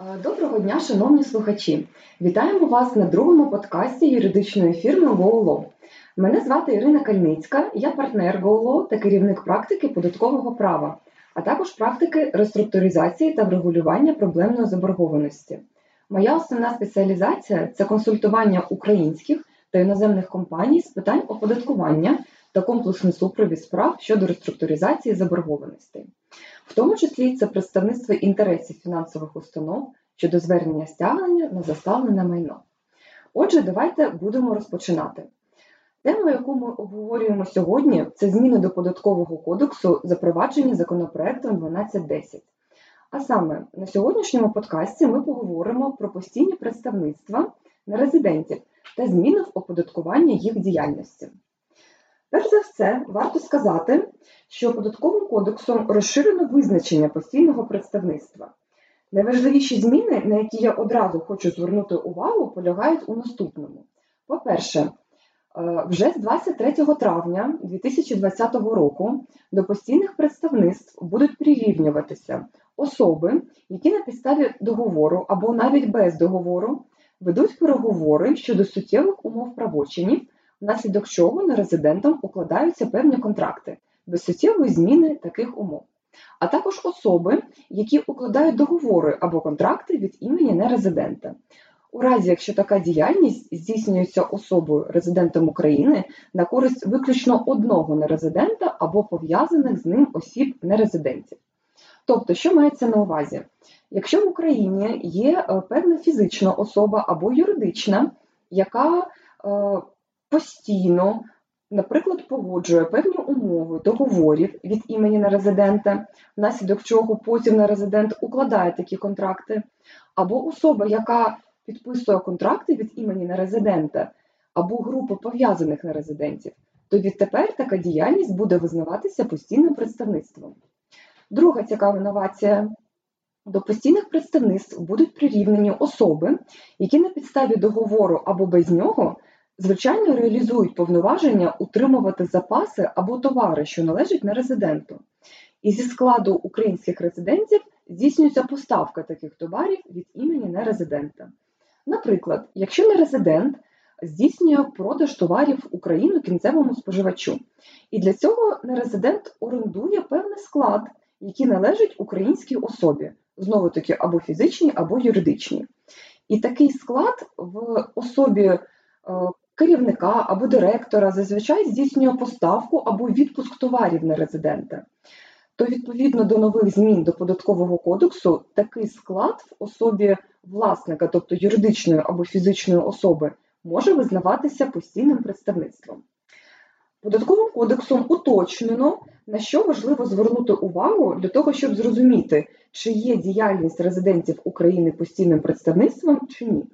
Е, доброго дня, шановні слухачі! Вітаємо вас на другому подкасті юридичної фірми GoLaw. Мене звати Ірина Кальницька, я партнер GoLaw та керівник практики податкового права, а також практики реструктуризації та врегулювання проблемної заборгованості. Моя основна спеціалізація це консультування українських та іноземних компаній з питань оподаткування та комплексний супровід справ щодо реструктуризації заборгованостей. В тому числі це представництво інтересів фінансових установ щодо звернення стягнення на заставлене майно. Отже, давайте будемо розпочинати. Тема, яку ми обговорюємо сьогодні, це зміни до податкового кодексу, запроваджені законопроектом 1210. А саме на сьогоднішньому подкасті ми поговоримо про постійні представництва нерезидентів та зміни в оподаткуванні їх діяльності. Перш за все, варто сказати, що податковим кодексом розширено визначення постійного представництва. Найважливіші зміни, на які я одразу хочу звернути увагу, полягають у наступному. По-перше, е, вже з 23 травня 2020 року до постійних представництв будуть прирівнюватися особи, які на підставі договору або навіть без договору ведуть переговори щодо суттєвих умов правочинів внаслідок чого нерезидентам укладаються певні контракти без суттєвої зміни таких умов, а також особи, які укладають договори або контракти від імені нерезидента. У разі, якщо така діяльність здійснюється особою резидентом України на користь виключно одного нерезидента або пов'язаних з ним осіб нерезидентів. Тобто, що мається на увазі? Якщо в Україні є е, певна фізична особа або юридична, яка е, постійно, наприклад, погоджує певні умови договорів від імені нерезидента, внаслідок чого потім нерезидент укладає такі контракти, або особа, яка підписує контракти від імені нерезидента, або групи пов'язаних нерезидентів, то відтепер така діяльність буде визнаватися постійним представництвом. Друга цікава новація. До постійних представництв будуть прирівнені особи, які на підставі договору або без нього звичайно реалізують повноваження утримувати запаси або товари, що належать нерезиденту. І зі складу українських резидентів здійснюється поставка таких товарів від імені нерезидента. Наприклад, якщо нерезидент здійснює продаж товарів в Україну кінцевому споживачу, і для цього нерезидент орендує певний склад, який належить українській особі, знову таки або фізичній, або юридичній. І такий склад в особі е, керівника або директора зазвичай здійснює поставку або відпуск товарів на резидента. То відповідно до нових змін до податкового кодексу такий склад в особі власника, тобто юридичної або фізичної особи, може визнаватися постійним представництвом. Податковим кодексом уточнено, на що важливо звернути увагу для того, щоб зрозуміти, чи є діяльність резидентів України постійним представництвом чи ні.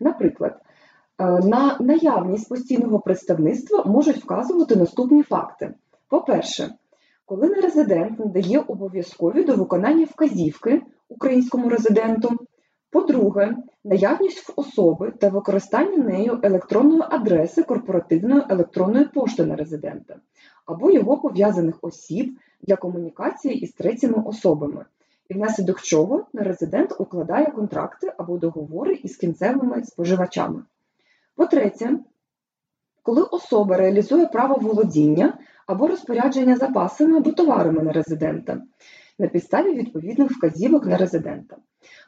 Наприклад, на наявність постійного представництва можуть вказувати наступні факти. По-перше, коли нерезидент надає обов'язкові до виконання вказівки українському резиденту. По-друге, наявність особи та використання нею електронної адреси корпоративної електронної пошти на резидента або його пов'язаних осіб для комунікації із третіми особами, і внаслідок чого нерезидент укладає контракти або договори із кінцевими споживачами. По-третє, коли особа реалізує право володіння або розпорядження запасами або товарами на резидента на підставі відповідних вказівок на резидента.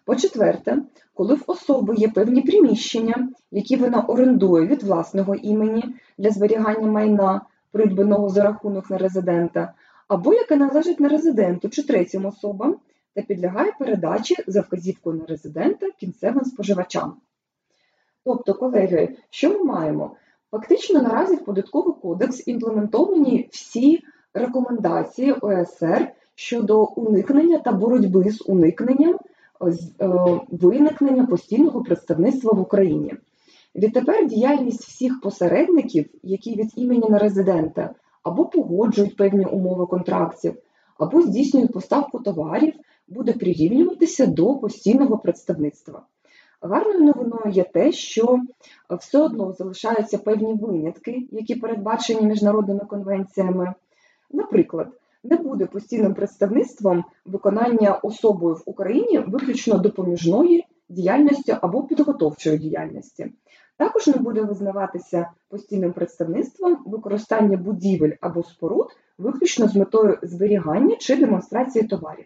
По-четверте, коли в особи є певні приміщення, які вона орендує від власного імені для зберігання майна, придбаного за рахунок на резидента, або яке належить на резиденту чи третім особам та підлягає передачі за вказівкою на резидента кінцевим споживачам. Тобто, колеги, що ми маємо? Фактично наразі в податковий кодекс імплементовані всі рекомендації ОСР щодо уникнення та боротьби з уникненням е, виникнення постійного представництва в Україні. Відтепер діяльність всіх посередників, які від імені нерезидента або погоджують певні умови контрактів, або здійснюють поставку товарів, буде прирівнюватися до постійного представництва. Гарною новиною є те, що все одно залишаються певні винятки, які передбачені міжнародними конвенціями. Наприклад, не буде постійним представництвом виконання особою в Україні виключно допоміжної діяльності або підготовчої діяльності. Також не буде визнаватися постійним представництвом використання будівель або споруд виключно з метою зберігання чи демонстрації товарів.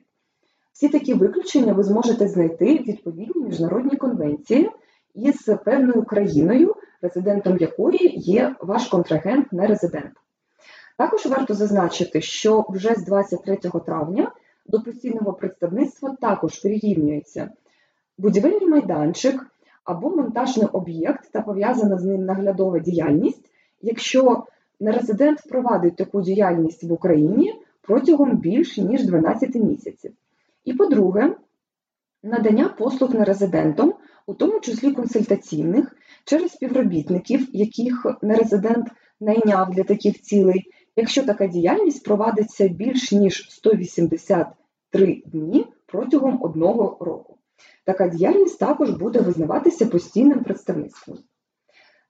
Всі такі виключення ви зможете знайти в відповідній міжнародній конвенції із певною країною, резидентом якої є ваш контрагент, не резидент. Також варто зазначити, що вже з 23 травня до постійного представництва також прирівнюється будівельний майданчик або монтажний об'єкт та пов'язана з ним наглядова діяльність, якщо нерезидент провадить таку діяльність в Україні протягом більш ніж 12 місяців. І по-друге, надання послуг нерезидентом, у тому числі консультаційних, через співробітників, яких нерезидент найняв для таких цілей, якщо така діяльність провадиться більш ніж 183 дні протягом одного року. Така діяльність також буде визнаватися постійним представництвом.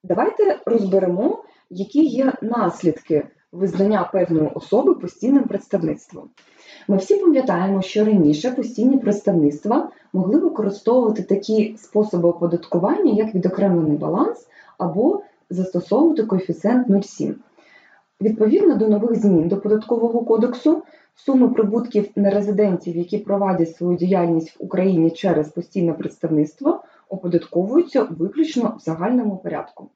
Давайте розберемо, які є наслідки визнання певної особи постійним представництвом. Ми всі пам'ятаємо, що раніше постійні представництва могли використовувати такі способи оподаткування, як відокремлений баланс, або застосовувати коефіцієнт 0,7. Відповідно до нових змін до податкового кодексу, суми прибутків нерезидентів, які проводять свою діяльність в Україні через постійне представництво, оподатковуються виключно в загальному порядку.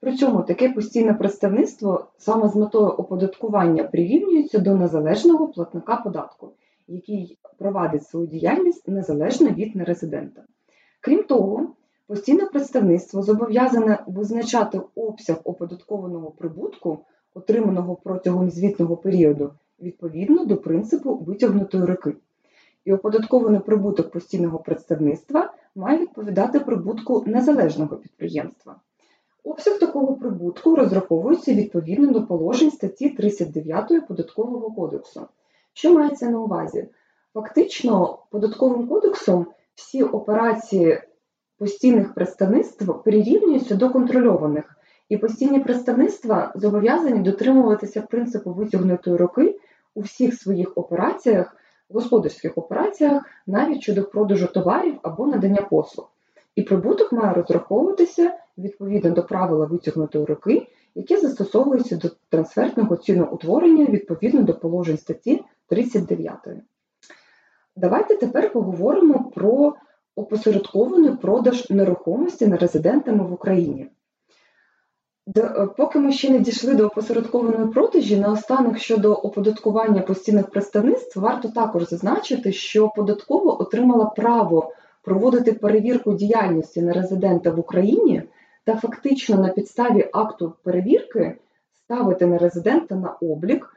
При цьому таке постійне представництво саме з метою оподаткування прирівнюється до незалежного платника податку, який провадить свою діяльність незалежно від нерезидента. Крім того, постійне представництво зобов'язане визначати обсяг оподаткованого прибутку, отриманого протягом звітного періоду, відповідно до принципу витягнутої руки. І оподаткований прибуток постійного представництва має відповідати прибутку незалежного підприємства. Обсяг такого прибутку розраховується відповідно до положень статті 39 Податкового кодексу. Що мається на увазі? Фактично, податковим кодексом всі операції постійних представництв прирівнюються до контрольованих, і постійні представництва зобов'язані дотримуватися принципу витягнутої руки у всіх своїх операціях, господарських операціях, навіть щодо продажу товарів або надання послуг. І прибуток має розраховуватися відповідно до правила витягнутої руки, яке застосовується до трансфертного ціноутворення відповідно до положень статті 39. Давайте тепер поговоримо про опосередкований продаж нерухомості нерезидентами в Україні. Е, поки ми ще не дійшли до опосередкованої продажі, наостанок щодо оподаткування постійних представництв, варто також зазначити, що податково отримала право проводити перевірку діяльності нерезидента в Україні та фактично на підставі акту перевірки ставити нерезидента на облік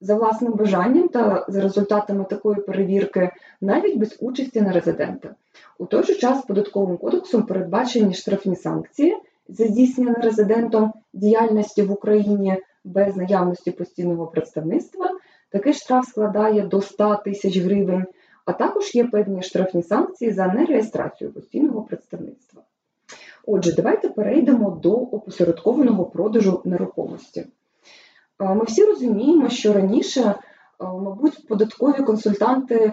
за власним бажанням та за результатами такої перевірки, навіть без участі нерезидента. У той же час податковим кодексом передбачені штрафні санкції за здійснення нерезидентом діяльності в Україні без наявності постійного представництва. Такий штраф складає до 100 тисяч гривень, а також є певні штрафні санкції за нереєстрацію постійного представництва. Отже, давайте перейдемо до опосередкованого продажу нерухомості. Ми всі розуміємо, що раніше, мабуть, податкові консультанти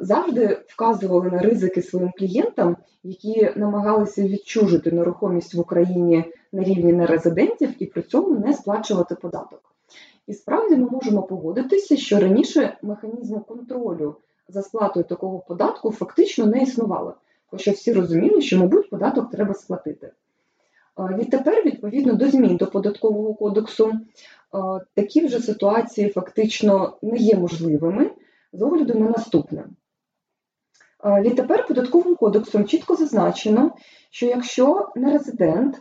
завжди вказували на ризики своїм клієнтам, які намагалися відчужити нерухомість в Україні на рівні нерезидентів і при цьому не сплачувати податок. І справді ми можемо погодитися, що раніше механізму контролю за сплатою такого податку фактично не існувало, хоча всі розуміли, що, мабуть, податок треба сплатити. Відтепер, відповідно до змін до податкового кодексу, такі вже ситуації фактично не є можливими з огляду на наступне. Відтепер податковим кодексом чітко зазначено, що якщо нерезидент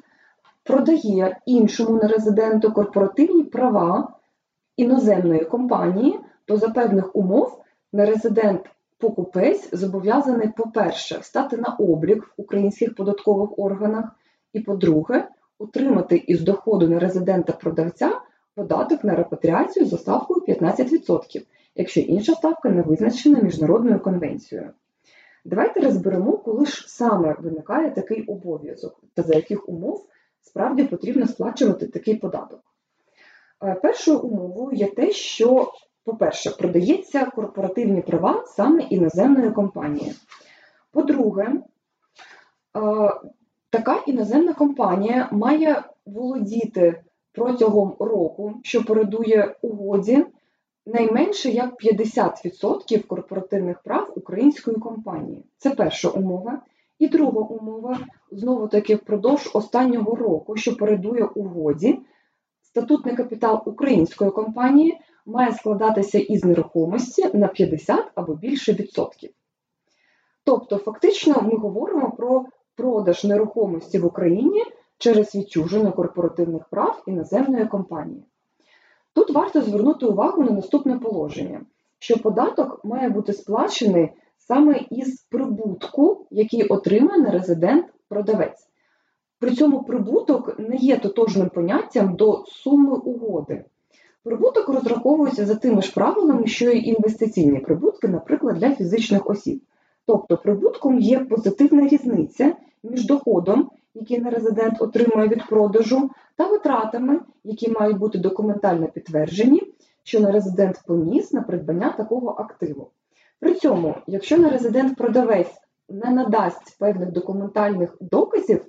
продає іншому нерезиденту корпоративні права іноземної компанії, то за певних умов нерезидент-покупець зобов'язаний, по-перше, стати на облік в українських податкових органах, і, по-друге, отримати із доходу нерезидента-продавця податок на репатріацію за ставкою 15%, якщо інша ставка не визначена міжнародною конвенцією. Давайте розберемо, коли ж саме виникає такий обов'язок та за яких умов справді потрібно сплачувати такий податок. Е, першою умовою є те, що по-перше, продається корпоративні права саме іноземної компанії. По-друге, е, така іноземна компанія має володіти протягом року, що передує угоді, найменше як 50% корпоративних прав української компанії. Це перша умова. І друга умова знову таки впродовж останнього року, що передує угоді, статутний капітал української компанії має складатися із нерухомості на 50 або більше відсотків. Тобто, фактично, ми говоримо про продаж нерухомості в Україні через відчуження корпоративних прав іноземної компанії. Тут варто звернути увагу на наступне положення, що податок має бути сплачений саме із прибутку, який отримає нерезидент-продавець. При цьому прибуток не є тотожним поняттям до суми угоди. Прибуток розраховується за тими ж правилами, що й інвестиційні прибутки, наприклад, для фізичних осіб. Тобто прибутком є позитивна різниця між доходом, який нерезидент отримує від продажу, та витратами, які мають бути документально підтверджені, що нерезидент поніс на придбання такого активу. При цьому, якщо нерезидент-продавець не надасть певних документальних доказів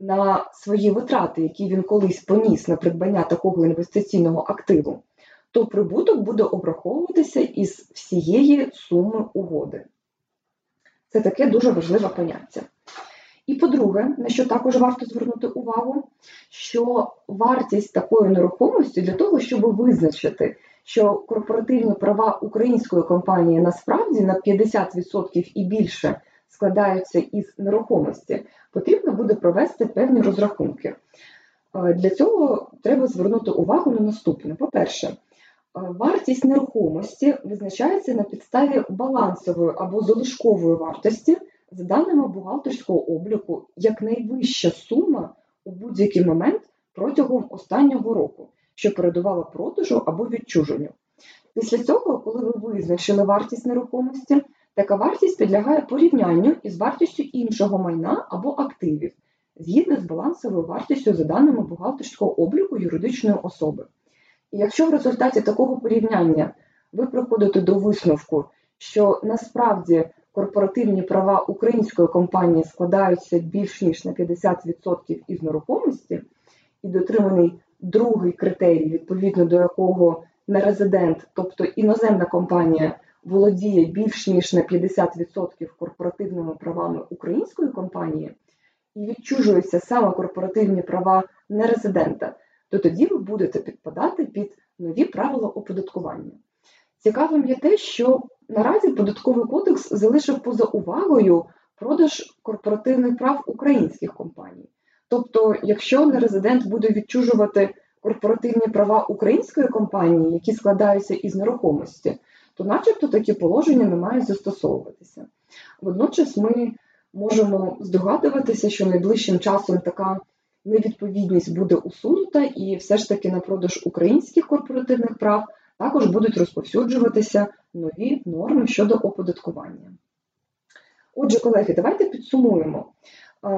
на свої витрати, які він колись поніс на придбання такого інвестиційного активу, то прибуток буде обраховуватися із всієї суми угоди. Це таке дуже важливе поняття. І по-друге, на що також варто звернути увагу, що вартість такої нерухомості для того, щоб визначити, що корпоративні права української компанії насправді на 50% і більше складаються із нерухомості, потрібно буде провести певні розрахунки. Е, для цього треба звернути увагу на наступне: по-перше, е, вартість нерухомості визначається на підставі балансової або залишкової вартості, за даними бухгалтерського обліку, як найвища сума у будь-який момент протягом останнього року, що передувала продажу або відчуженню. Після цього, коли ви визначили вартість нерухомості, така вартість підлягає порівнянню із вартістю іншого майна або активів, згідно з балансовою вартістю за даними бухгалтерського обліку юридичної особи. І якщо в результаті такого порівняння ви приходите до висновку, що насправді корпоративні права української компанії складаються більш ніж на 50% із нерухомості, і дотриманий другий критерій, відповідно до якого нерезидент, тобто іноземна компанія, володіє більш ніж на 50% корпоративними правами української компанії, і відчужуються саме корпоративні права нерезидента, то тоді ви будете підпадати під нові правила оподаткування. Цікавим є те, що наразі податковий кодекс залишив поза увагою продаж корпоративних прав українських компаній. Тобто, якщо нерезидент буде відчужувати корпоративні права української компанії, які складаються із нерухомості, то, начебто, такі положення не мають застосовуватися. Водночас ми можемо здогадуватися, що найближчим часом така невідповідність буде усунута, і все ж таки на продаж українських корпоративних прав також будуть розповсюджуватися нові норми щодо оподаткування. Отже, колеги, давайте підсумуємо.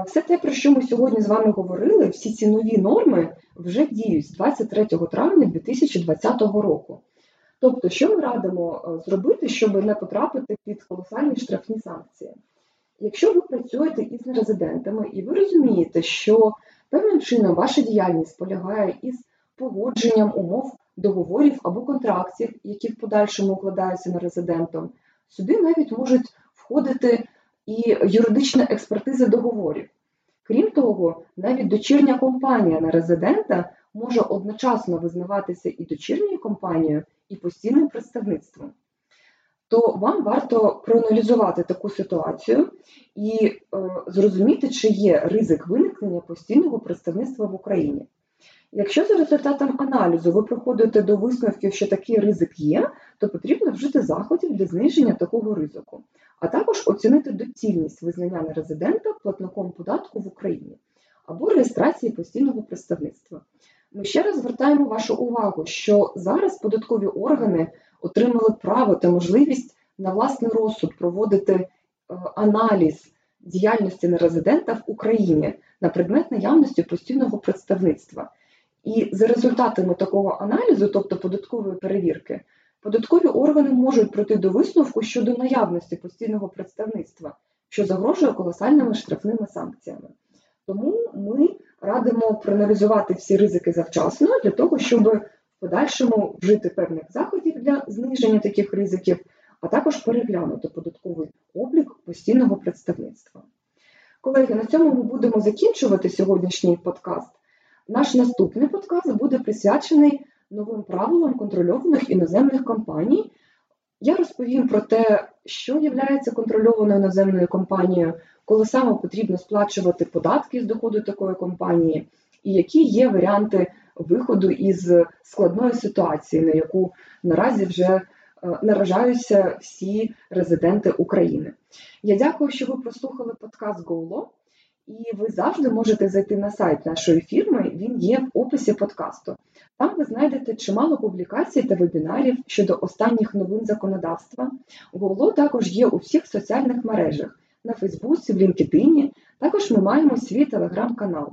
Все те, про що ми сьогодні з вами говорили, всі ці нові норми вже діють з 23 травня 2020 року. Тобто, що ми радимо зробити, щоб не потрапити під колосальні штрафні санкції? Якщо ви працюєте із нерезидентами і ви розумієте, що певним чином ваша діяльність полягає із погодженням умов договорів або контрактів, які в подальшому укладаються на резидентом, сюди навіть можуть входити і юридична експертиза договорів. Крім того, навіть дочірня компанія на резидента може одночасно визнаватися і дочірньою компанією, і постійним представництвом. То вам варто проаналізувати таку ситуацію і е, зрозуміти, чи є ризик виникнення постійного представництва в Україні. Якщо за результатом аналізу ви приходите до висновків, що такий ризик є, то потрібно вжити заходів для зниження такого ризику, а також оцінити доцільність визнання нерезидента платником податку в Україні або реєстрації постійного представництва. Ми ще раз звертаємо вашу увагу, що зараз податкові органи отримали право та можливість на власний розсуд проводити е, аналіз діяльності нерезидента в Україні на предмет наявності постійного представництва. І за результатами такого аналізу, тобто податкової перевірки, податкові органи можуть прийти до висновку щодо наявності постійного представництва, що загрожує колосальними штрафними санкціями. Тому ми радимо проаналізувати всі ризики завчасно для того, щоб в подальшому вжити певних заходів для зниження таких ризиків, а також переглянути податковий облік постійного представництва. Колеги, на цьому ми будемо закінчувати сьогоднішній подкаст. Наш наступний подкаст буде присвячений новим правилам контрольованих іноземних компаній. Я розповім про те, що є контрольованою іноземною компанією, коли саме потрібно сплачувати податки з доходу такої компанії, і які є варіанти виходу із складної ситуації, на яку наразі вже е, наражаються всі резиденти України. Я дякую, що ви прослухали подкаст GoLaw. І ви завжди можете зайти на сайт нашої фірми, він є в описі подкасту. Там ви знайдете чимало публікацій та вебінарів щодо останніх новин законодавства. Google також є у всіх соціальних мережах на Фейсбуці, в LinkedIn. Також ми маємо свій телеграм-канал.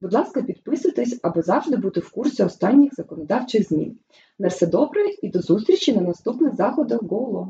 Будь ласка, підписуйтесь, аби завжди бути в курсі останніх законодавчих змін. На все добре і до зустрічі на наступних заходах GoLaw!